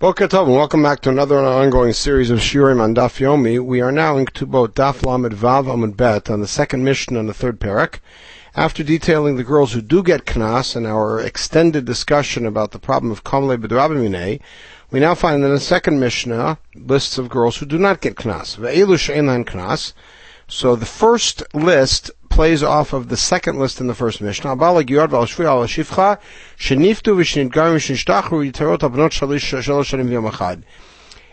Boker and welcome back to another ongoing series of Shiurim on Daf Yomi. We are now in Ketubot Daf Lamed Vav Amud Bet on the second Mishnah on the third parak. After detailing the girls who do get knas and our extended discussion about the problem of Kamle B'drabimine, we now find in the second Mishnah uh, lists of girls who do not get knas. Ve'elu she'enan knas. So the first list plays off of the second list in the first Mishnah.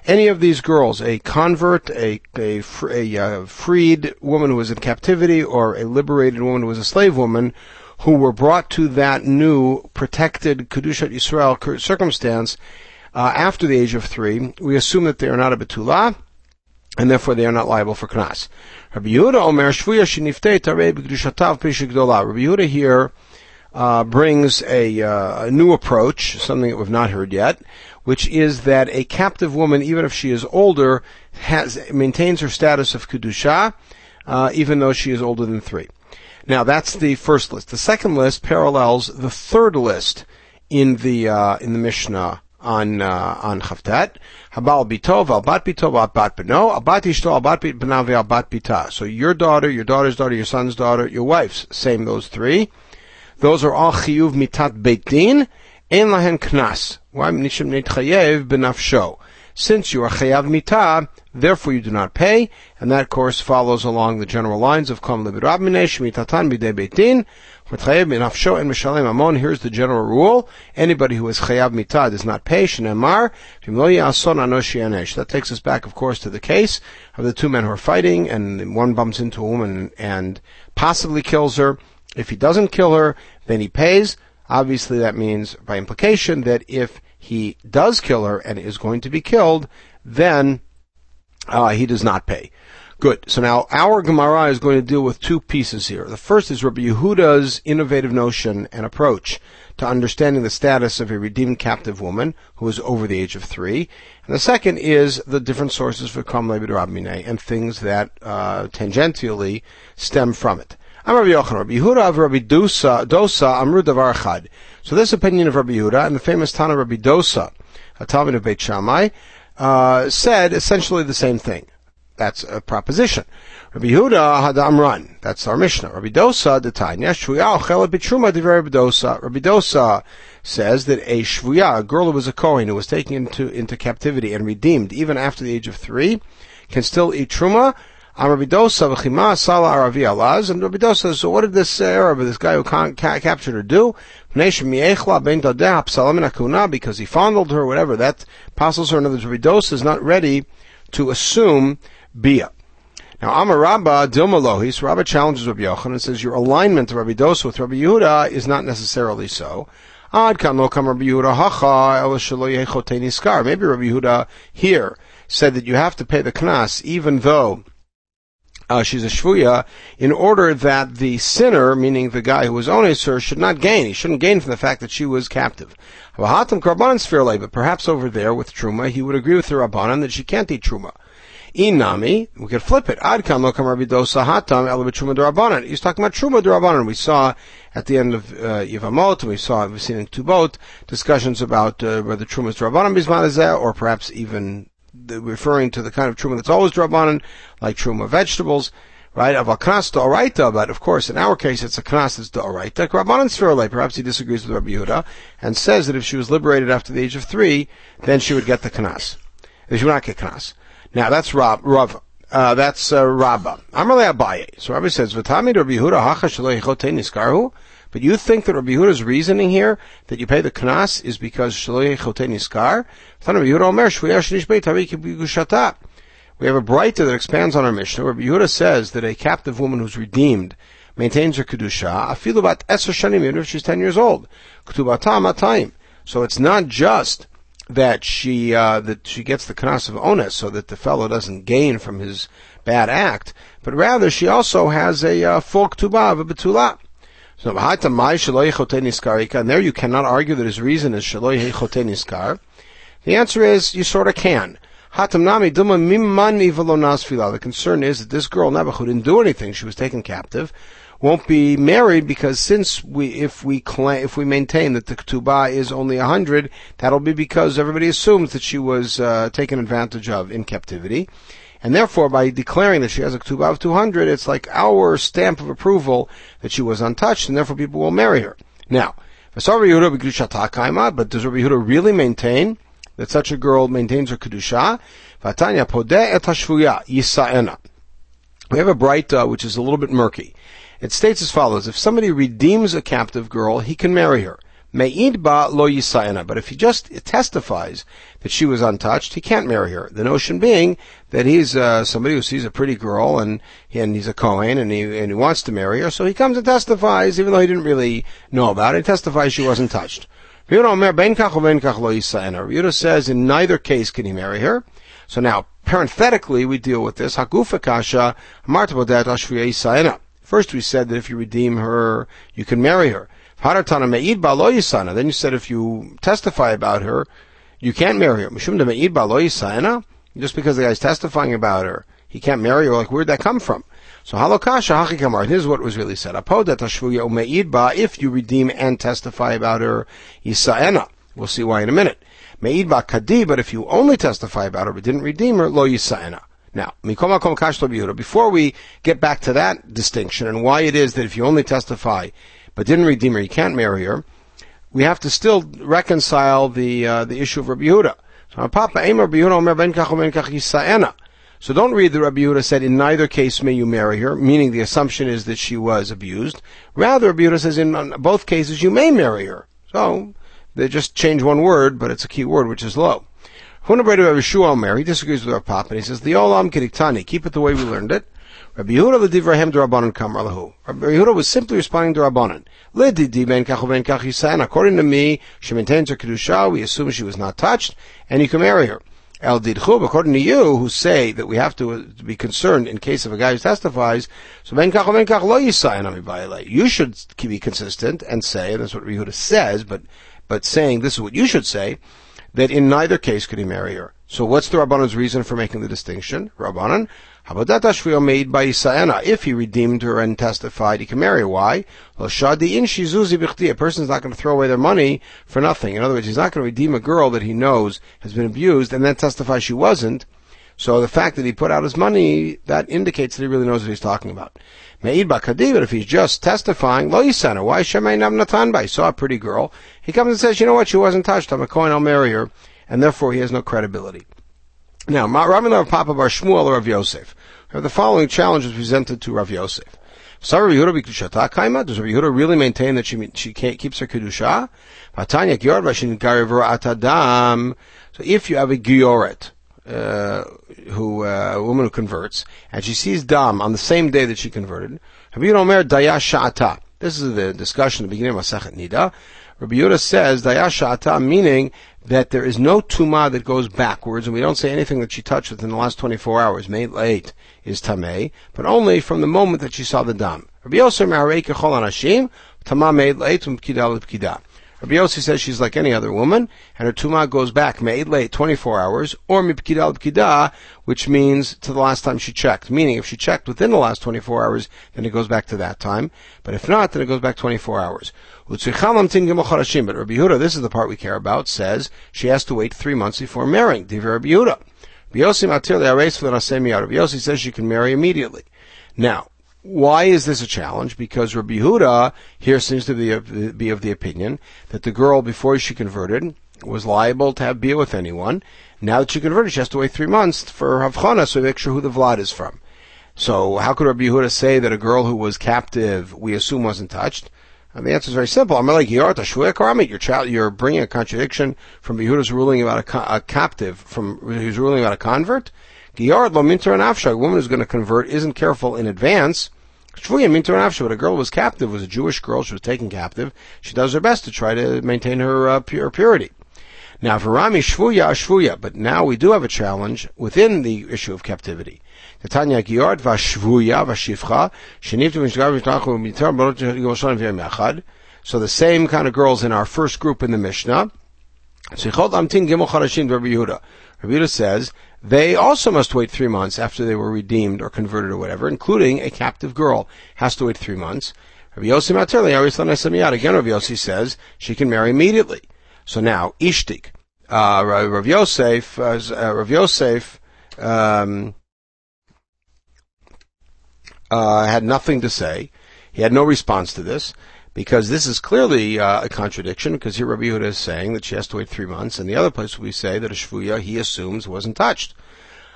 Any of these girls, a convert, a, a, a, uh, freed woman who was in captivity, or a liberated woman who was a slave woman, who were brought to that new protected Kedushat Yisrael circumstance uh, after the age of three, we assume that they are not a Betula, and therefore they are not liable for Knas. Rabbi Yehuda Omer Shvuya Shiniftei Tarei B'Kedushatav Gdola. Rabbi Yehuda here uh, brings a, uh, a, new approach, something that we've not heard yet, which is that a captive woman, even if she is older, has maintains her status of kedusha, uh, even though she is older than three. Now that's the first list. The second list parallels the third list in the uh, in the Mishnah on uh, on Chavtat. Habal bitov, al bat bitov, al bat beno, al bat ishto, al bat benavi, al bita. So your daughter, your daughter's daughter, your son's daughter, your wife's, same those three. Those are all chiyuv mitat beit din, ein lahen knas. Why nishim chayev benafsho. Since you are chayav mitah, therefore you do not pay, and that course follows along the general lines of Kam Libirab Minesh, Mitatan Bidei Beitin, and Mishalem Amon. Here's the general rule. Anybody who is chayav mitah does not pay, Shnemar, That takes us back, of course, to the case of the two men who are fighting, and one bumps into a woman and possibly kills her. If he doesn't kill her, then he pays. Obviously, that means, by implication, that if he does kill her and is going to be killed, then uh, he does not pay. Good. So now our Gemara is going to deal with two pieces here. The first is Rabbi Yehuda's innovative notion and approach to understanding the status of a redeemed captive woman who is over the age of three. And the second is the different sources for Kam Rabmine and things that uh, tangentially stem from it. I'm Rabbi Yochanan. Rabbi Yehuda of Rabbi Dosa, Dosa Amru Davar So this opinion of Rabbi Yehuda and the famous Tana Rabbi Dosa, a Talmud of Beit Shammai, uh, said essentially the same thing. That's a proposition. Rabbi Yehuda had Amran. That's our Mishnah. Rabbi Dosa the Tanya Shvuya Ochela Bitruma Rabbi Dosa. Rabbi Dosa says that a Shvuya, a girl who was a Kohen who was taken into into captivity and redeemed even after the age of three, can still eat truma. Am Rabbi Dosa v'chima sala aravi alaz. And Rabbi Dosa says, so what did this Arab, this guy who ca- captured her do? Because he fondled her, whatever. That apostles her. In other words, Rabbi Dosa is not ready to assume Bia. Now, Amar Rabba Lohis, Rabba challenges Rabbi Yochanan and says your alignment of Rabbi Dosa with Rabbi Yehuda is not necessarily so. Lo. Maybe Rabbi Yehuda here said that you have to pay the knas even though uh, she's a shvuya, in order that the sinner, meaning the guy who was ones her, should not gain. He shouldn't gain from the fact that she was captive. But perhaps over there with truma, he would agree with the rabbanan that she can't eat truma. Inami, we could flip it. Ad kam lokam Rabbi Dosa hatam el b'truma derabanan. He's talking about truma derabanan. We saw at the end of uh, and we saw, we've seen in Tubot, discussions about uh, whether truma is derabanan bisman or perhaps even referring to the kind of truma that's always derabanan, like truma vegetables right? Of a knas oraita, but of course, in our case, it's a knas that's oraita. Rabbanan Sfirle, perhaps he disagrees with Rabbi Yehuda, and says that if she was liberated after the age of three, then she would get the knas. She would not get knas. Now that's Rab, Rav. Uh, that's uh, Rabba. Amarle Abaye. So Rabbi says, "V'tami Rabbi Yehuda hacha shalei niskarhu." But you think that Rabbi Yehuda's reasoning here that you pay the knas is because shalei chote We have a braita that expands on our Mishnah. Rabbi Yehuda says that a captive woman who's redeemed maintains her kedusha afilu bat eser shanim even if she's ten years old. Ketubata matayim. So it's not just that she uh, that she gets the knas of onus, so that the fellow doesn't gain from his bad act, but rather she also has a uh, full ketubah of a betula. So and there you cannot argue that his reason is shaloi niskar. The answer is you sort of can. The concern is that this girl Nebuch didn't do anything; she was taken captive. won't be married because since we, if we claim, if we maintain that the ketubah is only a hundred, that'll be because everybody assumes that she was uh, taken advantage of in captivity. And therefore, by declaring that she has a ketubah of 200, it's like our stamp of approval that she was untouched, and therefore people will marry her. Now, but does Rabbi Yehuda really maintain that such a girl maintains her kedusha? We have a bright uh, which is a little bit murky. It states as follows: If somebody redeems a captive girl, he can marry her. But if he just testifies that she was untouched, he can't marry her. The notion being that he's uh, somebody who sees a pretty girl and and he's a Kohen and he and he wants to marry her, so he comes and testifies, even though he didn't really know about it. He testifies she wasn't touched. Yehuda says in neither case can he marry her. So now, parenthetically, we deal with this. First, we said that if you redeem her, you can marry her. Then you said if you testify about her, you can't marry her. Just because the guy's testifying about her, he can't marry her. Like, where'd that come from? So halokasha hachikamar. Here's what was really said. If you redeem and testify about her. We'll see why in a minute. But if you only testify about her but didn't redeem her, lo. Now, before we get back to that distinction and why it is that if you only testify but didn't redeem her, you can't marry her. We have to still reconcile the uh, the issue of Rabbi Yehuda. So Papa Rabbi Yehuda kach So don't read that Rabbi Yehuda said in neither case may you marry her, meaning the assumption is that she was abused. Rather, Rabbi Yehuda says in both cases you may marry her. So they just change one word, but it's a key word which is low. Hunabreda Rabbi Shua he disagrees with our Papa and he says the Olam Kiriktani, keep it the way we learned it. Rabbi Yehuda l'divrahem d'Rabbanan kamar lahu. Rabbi Yehuda was simply responding to Rabbanan. L'didi ben kach ben kach yisayan. According to me, she maintains her kedusha. We assume she was not touched, and you can marry her. El didchub. According to you, who say that we have to, uh, be concerned in case of a guy who testifies, so ben kach ben kach lo yisayan ami You should be consistent and say, and that's what Rabbi Yehuda says, but but saying this is what you should say, that in neither case could he marry her. So what's the Rabbanan's reason for making the distinction? Rabbanan, Habadat Ashvil made by Isaena. If he redeemed her and testified, he can marry. Why? Well, Shadi in Shizuzi Bichti. A person's not going to throw away their money for nothing. In other words, he's not going to redeem a girl that he knows has been abused and then testify she wasn't. So the fact that he put out his money, that indicates that he really knows what he's talking about. Me'id Bakadi, but if he's just testifying, lo yisana, why Shemay Natan by? Saw a pretty girl. He comes and says, you know what, she wasn't touched. I'm a Kohen, I'll marry her. And therefore he has no credibility. Now, Rav Papa Bar Shmuel or Rav Yosef. The following challenge is presented to Rav Yosef. Does Rabbi Yehuda really maintain that she she keeps her kedusha? So if you have a gioret, uh, who uh, a woman who converts, and she sees dam on the same day that she converted, Rabbi Yehuda This is the discussion at the beginning of Masachet Nida. Rabbi Yehuda says dayashata, meaning that there is no tuma that goes backwards, and we don't say anything that she touched within the last 24 hours, made late, is tameh, but only from the moment that she saw the dam. Rabbi Yosef Tama made late, Mkida L'Pkida. Rabbi Yossi says she's like any other woman, and her tuma goes back made late 24 hours, or mipkida l'pkida, which means to the last time she checked. Meaning, if she checked within the last 24 hours, then it goes back to that time. But if not, then it goes back 24 hours. But Rabbi Yehuda, this is the part we care about, says she has to wait three months before marrying. Rabbi Yehuda. Rabbi Yossi says she can marry immediately. Now, why is this a challenge? Because Rabbi Huda here seems to be of, be of the opinion that the girl, before she converted, was liable to have beer with anyone. Now that she converted, she has to wait three months for Havchana, so we make sure who the Vlad is from. So how could Rabbi Yehuda say that a girl who was captive, we assume wasn't touched? And the answer is very simple. I'm like, your child, you're bringing a contradiction from Yehuda's ruling about a, a captive, from his ruling about a convert. Giyard lo minter a woman who's going to convert isn't careful in advance Shvuya Mintar but a girl was captive, was a Jewish girl, she was taken captive. She does her best to try to maintain her uh, pure, purity. Now, Varami Shvuya Shvuya, but now we do have a challenge within the issue of captivity. Tanya Giord Vashvuya Vashivcha, So the same kind of girls in our first group in the Mishnah, Yehuda says they also must wait three months after they were redeemed or converted or whatever, including a captive girl has to wait three months. Rabbi Yossi Materli, again Rabbi Yossi says she can marry immediately. So now, Ishtik, uh, Rav Yosef, uh, Rav Yosef, um, uh, had nothing to say. He had no response to this because this is clearly uh, a contradiction because here Rabbi Yehuda is saying that she has to wait three months, and the other place we say that a shvuya he assumes wasn't touched.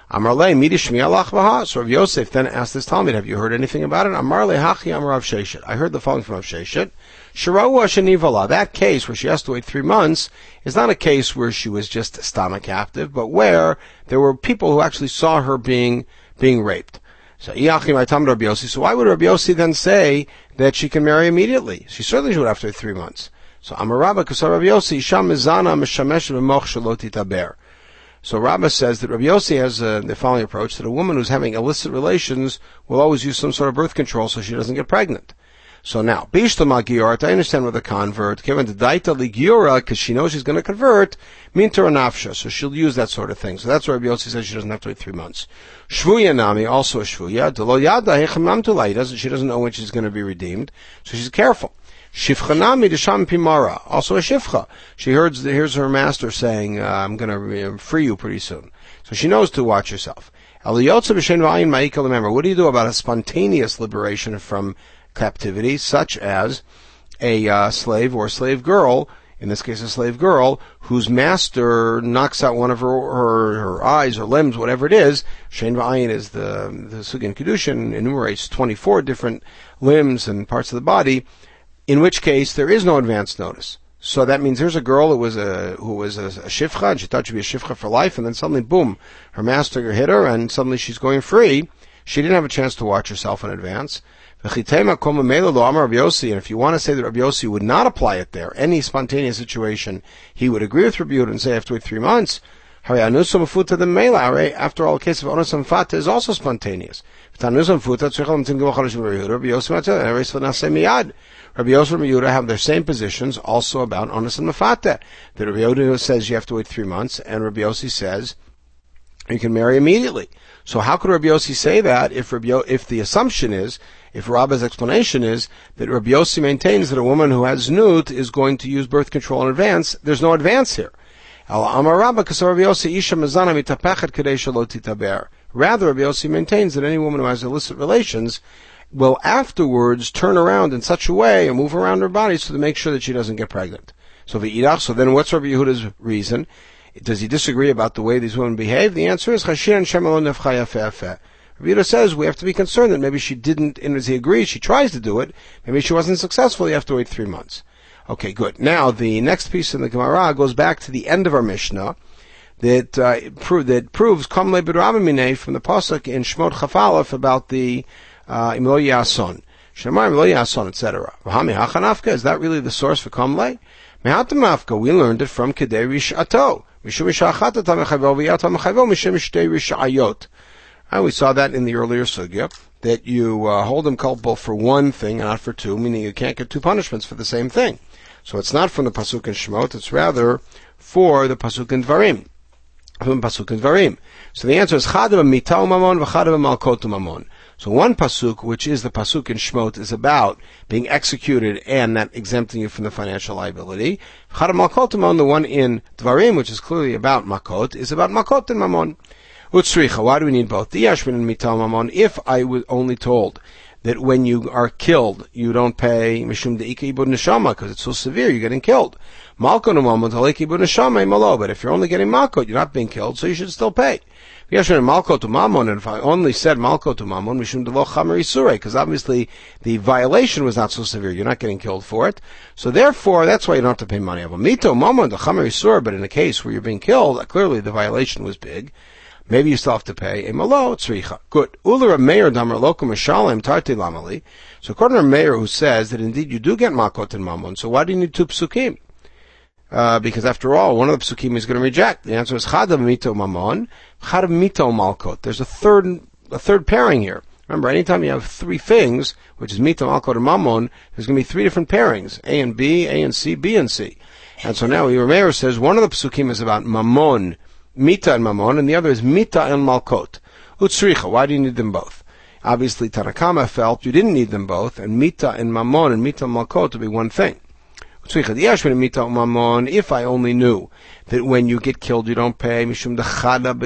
Amarle. So Rav Yosef then asked this Talmud, "Have you heard anything about it?" Amarle hachi amar Rav Sheshet. I heard the following from Rav Sheshet. Shirawu shenivala. That case where she has to wait three months is not a case where she was just stomach captive, but where there were people who actually saw her being being raped. So So why would Rabbi Yossi then say that she can marry immediately? She certainly should after three months. So Amarabba Kasar Rabbi Yossi Sham Mizana Mishamesh Shaloti Taber. So Rabbah says that Rabbi has uh, the following approach, that a woman who's having illicit relations will always use some sort of birth control so she doesn't get pregnant. So now, Bishta Magiorat, I understand with a convert, given the Daita Ligiora, because she knows she's going to convert, Minter Nafsha, so she'll use that sort of thing. So that's why Rabbi Yossi says she doesn't have to wait three months. Shvuya Nami, also a Shvuya, Delo Yada Hechamam doesn't, she doesn't know when she's going to be redeemed, so she's careful. Shifchanami Desham Pimara, also a Shifcha. She hears, hears her master saying, uh, I'm going to free you pretty soon. So she knows to watch herself. What do you do about a spontaneous liberation from captivity, such as a uh, slave or slave girl, in this case a slave girl, whose master knocks out one of her, her, her eyes or limbs, whatever it is. Shein V'ayin is the, the Sugin Kedushin, enumerates 24 different limbs and parts of the body, in which case there is no advance notice. So that means there's a girl who was a who was a, a shifcha, and she thought she'd be a shifcha for life, and then suddenly, boom, her master hit her, and suddenly she's going free. She didn't have a chance to watch herself in advance. And if you want to say that Rabbi Yossi would not apply it there, any spontaneous situation, he would agree with Rabbi Yehuda and say after three months, after all, the case of onus fata is also spontaneous. Rabbi Yossi and Rabbi Yehuda have their same positions also about onus and mafata. That Rabbi Yehuda says you have to wait three months, and Rabbi Yossi says you can marry immediately. So how could Rabbi Yossi say that if Rabbi, if the assumption is if Rabba's explanation is that Rabbi Yossi maintains that a woman who has nut is going to use birth control in advance, there's no advance here. Rather, Rabbi Yossi maintains that any woman who has illicit relations will afterwards turn around in such a way and move around her body so to make sure that she doesn't get pregnant. So so then what's Rabbi Yehuda's reason? Does he disagree about the way these women behave? The answer is Rita says we have to be concerned that maybe she didn't, and as he agrees, she tries to do it, maybe she wasn't successful, you have to wait three months. Okay, good. Now, the next piece in the Gemara goes back to the end of our Mishnah that, uh, pro- that proves Kamle B'Rabamine from the Pasuk in Shmot Chafalef about the uh, Imlo Yason. Shemar Imlo Yason, etc. Hachanafka, is that really the source for Kamle? Mehatamafka, we learned it from Kedei Rishato. Mishum Mishachat Tamechayvel V'Yatam Mechayvel Mishum Mishtei Rishayot. And we saw that in the earlier sugya that you uh, hold them culpable for one thing and not for two, meaning you can't get two punishments for the same thing. So it's not from the pasuk in Shemot; it's rather for the pasuk in Dvarim, from pasuk in Dvarim. So the answer is chadav mitau mamon v'chadav malkot mamon. So one pasuk, which is the pasuk in Shemot, is about being executed and not exempting you from the financial liability. Chadav malkot mamon, the one in Dvarim, which is clearly about makot, is about makot and mamon. Utsricha, why do we need both? The Yashmin and Mital Mamon, if I was only told that when you are killed, you don't pay Mishum De'ika Ibud Neshama, because it's so severe, you're getting killed. Malko Ibud Neshama Malo, but if you're only getting Malko, you're not being killed, so you should still pay. Yashmin Malko to Mamon, and if I only said Malko to Mamon, Mishum Devo Chamari Sure, because obviously the violation was not so severe, you're not getting killed for it. So therefore, that's why you don't have to pay money. Mito Mamon, the Chamari Sure, but in a case where you're being killed, clearly the violation was big. Maybe you still have to pay a malo tzricha. Good. Ular Meir damar lokum tarti lamali. So according to a mayor who says that indeed you do get makot and mamon, so why do you need two psukim? Uh, because after all, one of the psukim is going to reject. The answer is chadav mito mamon, chadav mito malkot. There's a third, a third pairing here. Remember, anytime you have three things, which is mito, malkot, or mamon, there's going to be three different pairings: A and B, A and C, B and C. And so now Yermeyer says one of the psukim is about Mammon, Mita and Mammon, and the other is Mita and Malkot. Utsricha, why do you need them both? Obviously, Tanakama felt you didn't need them both, and Mita and Mammon and Mita and Malkot to be one thing. Utsricha, the Yashwin Mita and Mamon, if I only knew that when you get killed you don't pay, that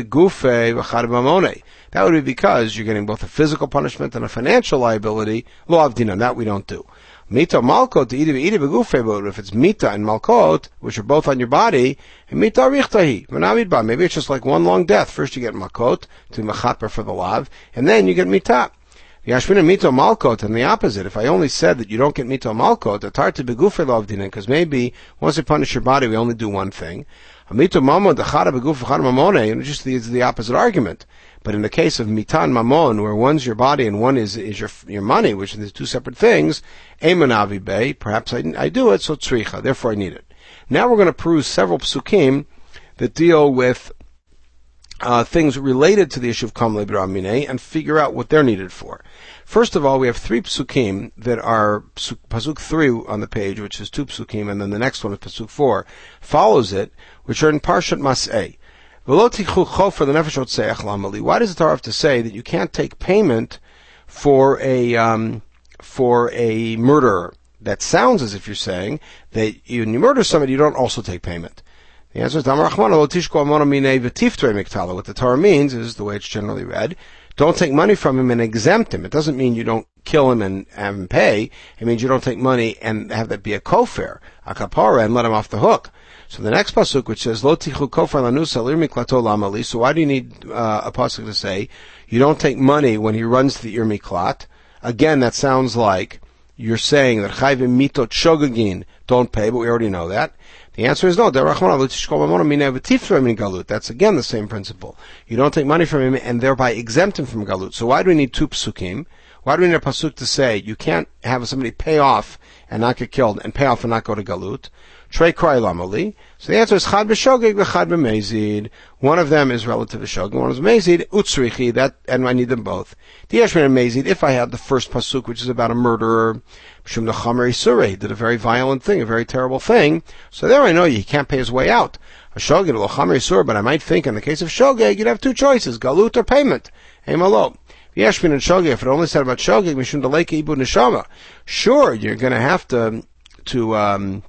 would be because you're getting both a physical punishment and a financial liability. Law of that we don't do. Mita malkot to eat but if it's mita and malkot, which are both on your body, mita richtahi, maybe it's just like one long death. First you get malkot, to mechaper for the lav, and then you get mita. Yashmina mito malkot, and the opposite. If I only said that you don't get mito malkot, to begufe lov dinan, because maybe once we punish your body, we only do one thing. Mito mamon dechara beguf mamone, and just the, the opposite argument. But in the case of mitan mamon, where one's your body and one is, is your, your money, which are two separate things, emanavi bay, perhaps I, I do it, so tzricha, therefore I need it. Now we're going to peruse several psukim that deal with uh, things related to the issue of Kamle B'Ramine and figure out what they're needed for. First of all, we have three psukim that are pasuk three on the page, which is two psukim, and then the next one is pasuk four, follows it, which are in Parshat Mas'eh. Why does the Torah have to say that you can't take payment for a um, for a murderer? That sounds as if you're saying that when you murder somebody, you don't also take payment. The answer is What the Torah means is the way it's generally read. Don't take money from him and exempt him. It doesn't mean you don't kill him and have him pay. It means you don't take money and have that be a kofir, a kapara, and let him off the hook. So the next pasuk, which says "Lo tichu kofar lanusa miklato lamali," so why do you need uh, a pasuk to say you don't take money when he runs to the ir miklat? Again, that sounds like you're saying that chayvim mitot shogagin don't pay, but we already know that. The answer is no. That's again the same principle. You don't take money from him and thereby exempt him from galut. So why do we need two psukim? Why do we need a pasuk to say you can't have somebody pay off and not get killed and pay off and not go to galut? Trey. So the answer is Chad b'shogeg v'chad b'mezid. One of them is relative to shogeg, one is mezid, utsrichi, that, and I need them both. Diashmin and mezid, if I had the first pasuk, which is about a murderer, Shum Chamer Surah did a very violent thing, a very terrible thing. So there I know you can't pay his way out. A shogeg lo Chamer Surah, but I might think in the case of shogeg, you'd have two choices, galut or payment. Emalo. Yeshmin and shogeg, if it only said about shogeg, mishum deleke ibu neshama. Sure, you're to have to to um,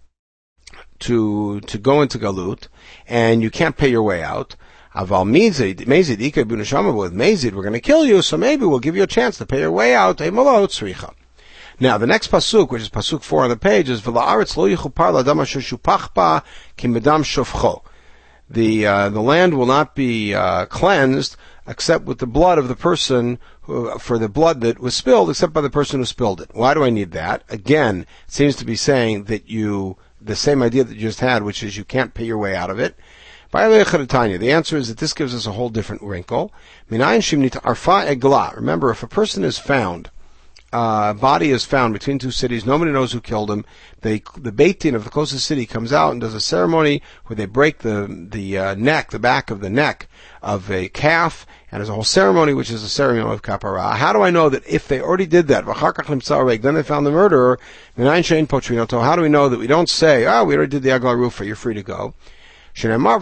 to to go into galut, and you can't pay your way out. Aval mezid, mezid ika with mezid, we're going to kill you, so maybe we'll give you a chance to pay your way out. Now, the next pasuk, which is pasuk four on the page, is "V'la'aretz lo yichupar ladam asher shupachpa kimedam shofcho." The uh, the land will not be uh, cleansed except with the blood of the person who, for the blood that was spilled, except by the person who spilled it. Why do I need that? Again, it seems to be saying that you the same idea that you just had, which is you can't pay your way out of it. The answer is that this gives us a whole different wrinkle. Remember, if a person is found uh, body is found between two cities. Nobody knows who killed him. They, the Beit Din of the closest city comes out and does a ceremony where they break the the uh, neck, the back of the neck of a calf, and there's a whole ceremony which is a ceremony of kapara. How do I know that if they already did that, then they found the murderer? How do we know that we don't say, oh, we already did the Agla Rufa, you're free to go? Therefore,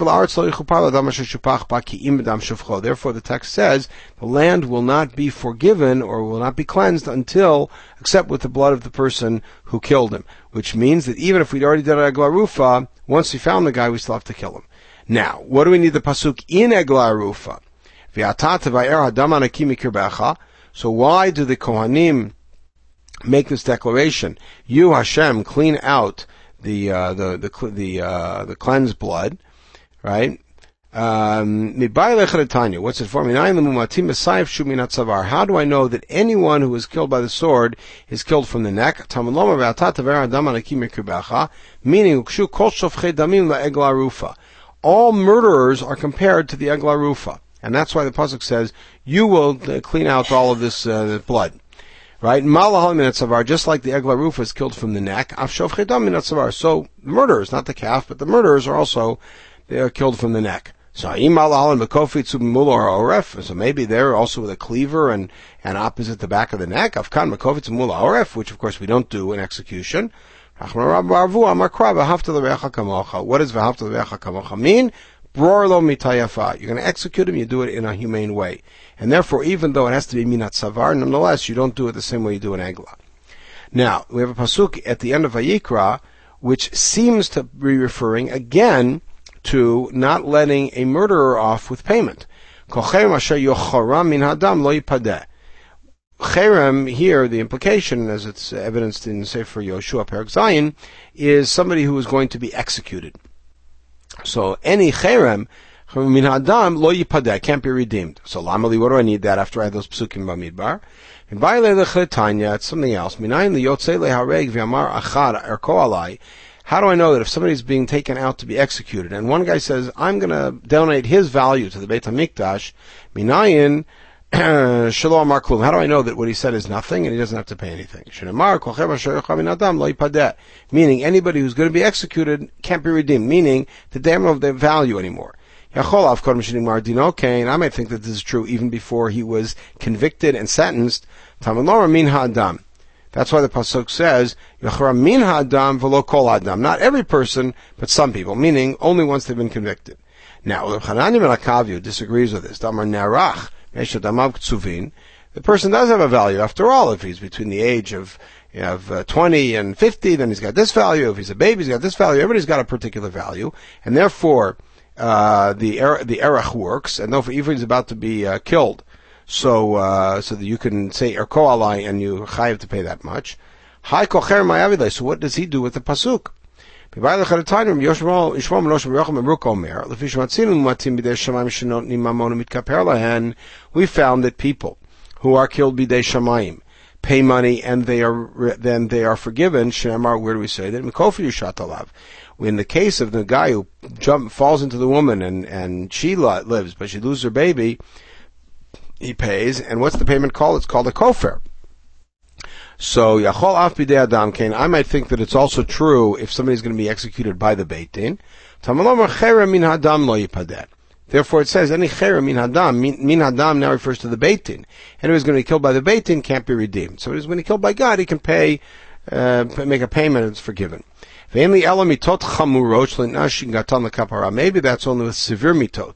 the text says the land will not be forgiven or will not be cleansed until, except with the blood of the person who killed him. Which means that even if we'd already done Eglarufa, once we found the guy, we still have to kill him. Now, what do we need the pasuk in Eglarufa? So why do the Kohanim make this declaration? You Hashem clean out the uh, the the the uh, the cleansed blood, right? Um, what's it for? How do I know that anyone who is killed by the sword is killed from the neck? Meaning, all murderers are compared to the egla rufa, and that's why the pasuk says, "You will uh, clean out all of this uh, blood." Right? Malahal minatzavar, just like the egla roof is killed from the neck. Afshov chedam minatzavar. So murderers, not the calf, but the murderers are also they are killed from the neck. So imalahal and mekofitzu mular oref. So maybe they're also with a cleaver and and opposite the back of the neck. Afkan mekofitzu mular oref, which of course we don't do in execution. What does mean? Brorlo mitayafa. You're going to execute him, you do it in a humane way. And therefore, even though it has to be minat savar, nonetheless, you don't do it the same way you do an egla. Now, we have a pasuk at the end of Vayikra, which seems to be referring again to not letting a murderer off with payment. Cherem here, the implication, as it's evidenced in Sefer Yoshua Perak Zion, is somebody who is going to be executed. So any cherem min hadam lo yipadeh can't be redeemed. So lamali, what do I need that after I have those psukim bamidbar? And by lechetanya, it's something else. Minayin liyotze lehareg v'amar achad erko alai. How do I know that if somebody's being taken out to be executed, and one guy says, I'm going to donate his value to the Beit HaMikdash, minayin Shalom Marklum. How do I know that what he said is nothing and he doesn't have to pay anything? Meaning anybody who's going to be executed can't be redeemed, meaning they don't have their value anymore. I might think that this is true even before he was convicted and sentenced. That's why the pasuk says, Not every person, but some people, meaning only once they've been convicted. Now, Chananya disagrees with this the person does have a value. After all, if he's between the age of you have uh, 20 and 50, then he's got this value. If he's a baby, he's got this value. Everybody's got a particular value, and therefore uh, the er- the erech works. And therefore, he's about to be uh, killed, so uh, so that you can say erko alai and you have to pay that much. Hi kocher So what does he do with the pasuk? We found that people who are killed bidei shamayim pay money and they are then they are forgiven. Where do we say that? In the case of the guy who jump falls into the woman and and she lives, but she loses her baby, he pays. And what's the payment called? It's called a kofer. So Yachol Af Adam Kain, I might think that it's also true if somebody's going to be executed by the Beit Din. min hadam lo Therefore, it says any min hadam. Min hadam now refers to the Beit Din. Anyone who's going to be killed by the Beit Din can't be redeemed. So, he's going to be killed by God, he can pay, uh, make a payment, and it's forgiven. Maybe that's only with severe mitot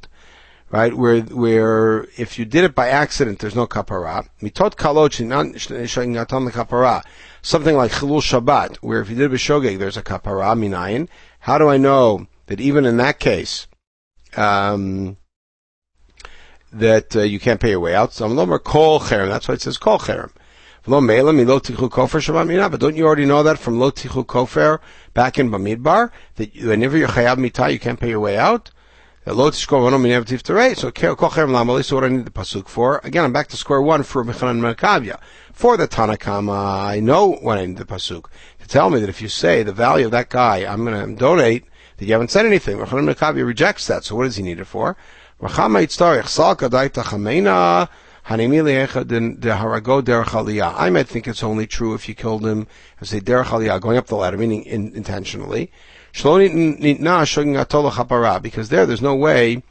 right? Where where if you did it by accident, there's no kapara. Mitot kapara. Something like chilul Shabbat, where if you did it b'shogeg, there's a kapara minayin. How do I know that even in that case, um, that uh, you can't pay your way out? So I'm kol cherem. That's why it says kol cherem. But don't you already know that from lo tichu kofer back in Bamidbar that whenever you're chayav mitah, you can't pay your way out? So so what I need the pasuk for? Again, I'm back to square one for Mechanan Merkavia. For the Tanakama, I know what I need the pasuk to tell me that if you say the value of that guy, I'm going to donate. That you haven't said anything. Mechanan Merkavia rejects that. So what does he need it for? I might think it's only true if you killed him, as say derech aliyah, going up the ladder, meaning in, intentionally. Because there, there's no way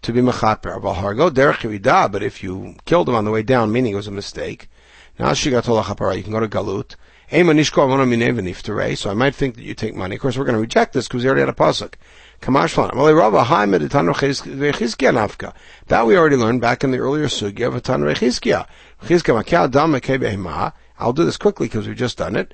to be mechaper. But if you killed him on the way down, meaning it was a mistake, you can go to galut. So I might think that you take money. Of course, we're going to reject this because we already had a pasuk. That we already learned back in the earlier sugya of Tan Rechizkia. I'll do this quickly because we've just done it.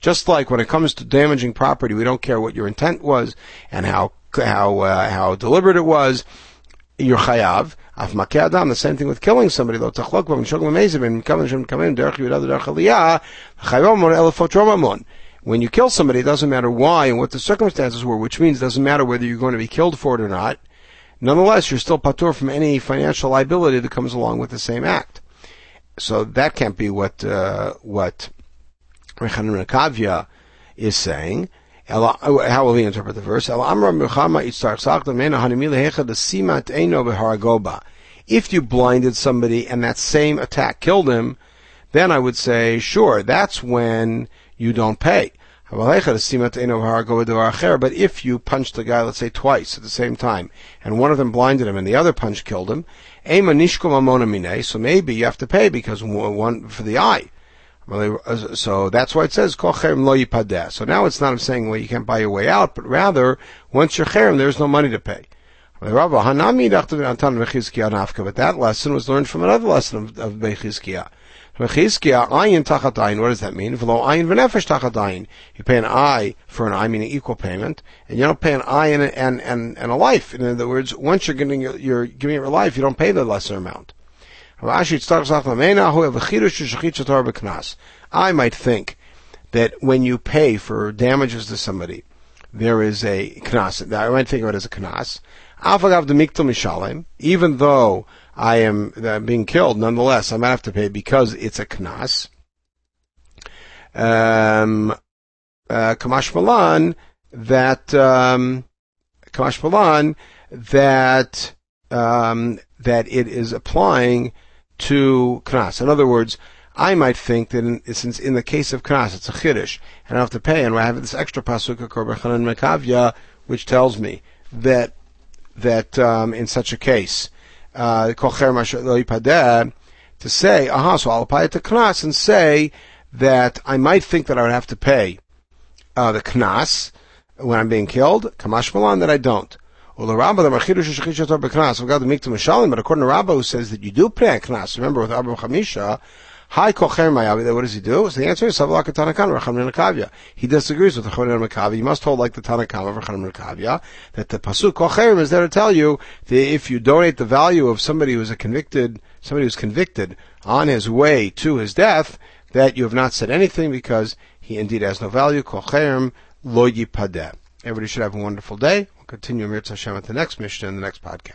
Just like when it comes to damaging property, we don't care what your intent was and how how uh, how deliberate it was. You're chayav. The same thing with killing somebody. When you kill somebody, it doesn't matter why and what the circumstances were, which means it doesn't matter whether you're going to be killed for it or not. Nonetheless, you're still patur from any financial liability that comes along with the same act. So that can't be what uh, what Rechanan Rekavia is saying. How will he interpret the verse? If you blinded somebody and that same attack killed him, then I would say, sure, that's when you don't pay. But if you punch the guy, let's say twice at the same time, and one of them blinded him and the other punch killed him, so maybe you have to pay because one for the eye. Uh, so that's why it says So now it's not saying well you can't buy your way out, but rather once you're cherem, there's no money to pay. But that lesson was learned from another lesson of, of. Ayin what does that mean? V'lo ayin v'nefesh. You pay an eye for an eye, meaning equal payment, and you don't pay an eye and, and, and, and a life. In other words, once you're giving, you're giving your life, you don't pay the lesser amount. I might think that when you pay for damages to somebody, there is a knas. I might think of it as a knas. Even though I am being killed, nonetheless, I might have to pay because it's a knas. Um, uh, Kamash that, um, Kamash that, um, that it is applying to knas. In other words, I might think that in, since in the case of knas, it's a chiddush, and I have to pay, and I have this extra pasuk korban and mekavya, which tells me that that um, in such a case, to say, aha, so I'll apply it to knas and say that I might think that I would have to pay uh, the knas when I'm being killed, kamash malan, that I don't. Well, the Rabbah, the Machidush Shechish Beknas, we got the Mikta Mishalim, but according to Rabbah, who says that you do pay a Knas, remember with Abba Chamisha, Hi Kocher Mayavi, what does he do? So the answer is Menakavya. He disagrees with the Chon Makavya. You must hold like the Tanakam of Rachan Menakavya, that the Pasuk Kocher is there to tell you that if you donate the value of somebody who's a convicted, somebody who's convicted on his way to his death, that you have not said anything because he indeed has no value. Kocherem lo yipadeh. Everybody should have a wonderful day. We'll continue Mirz Hashem at the next Mishnah in the next podcast.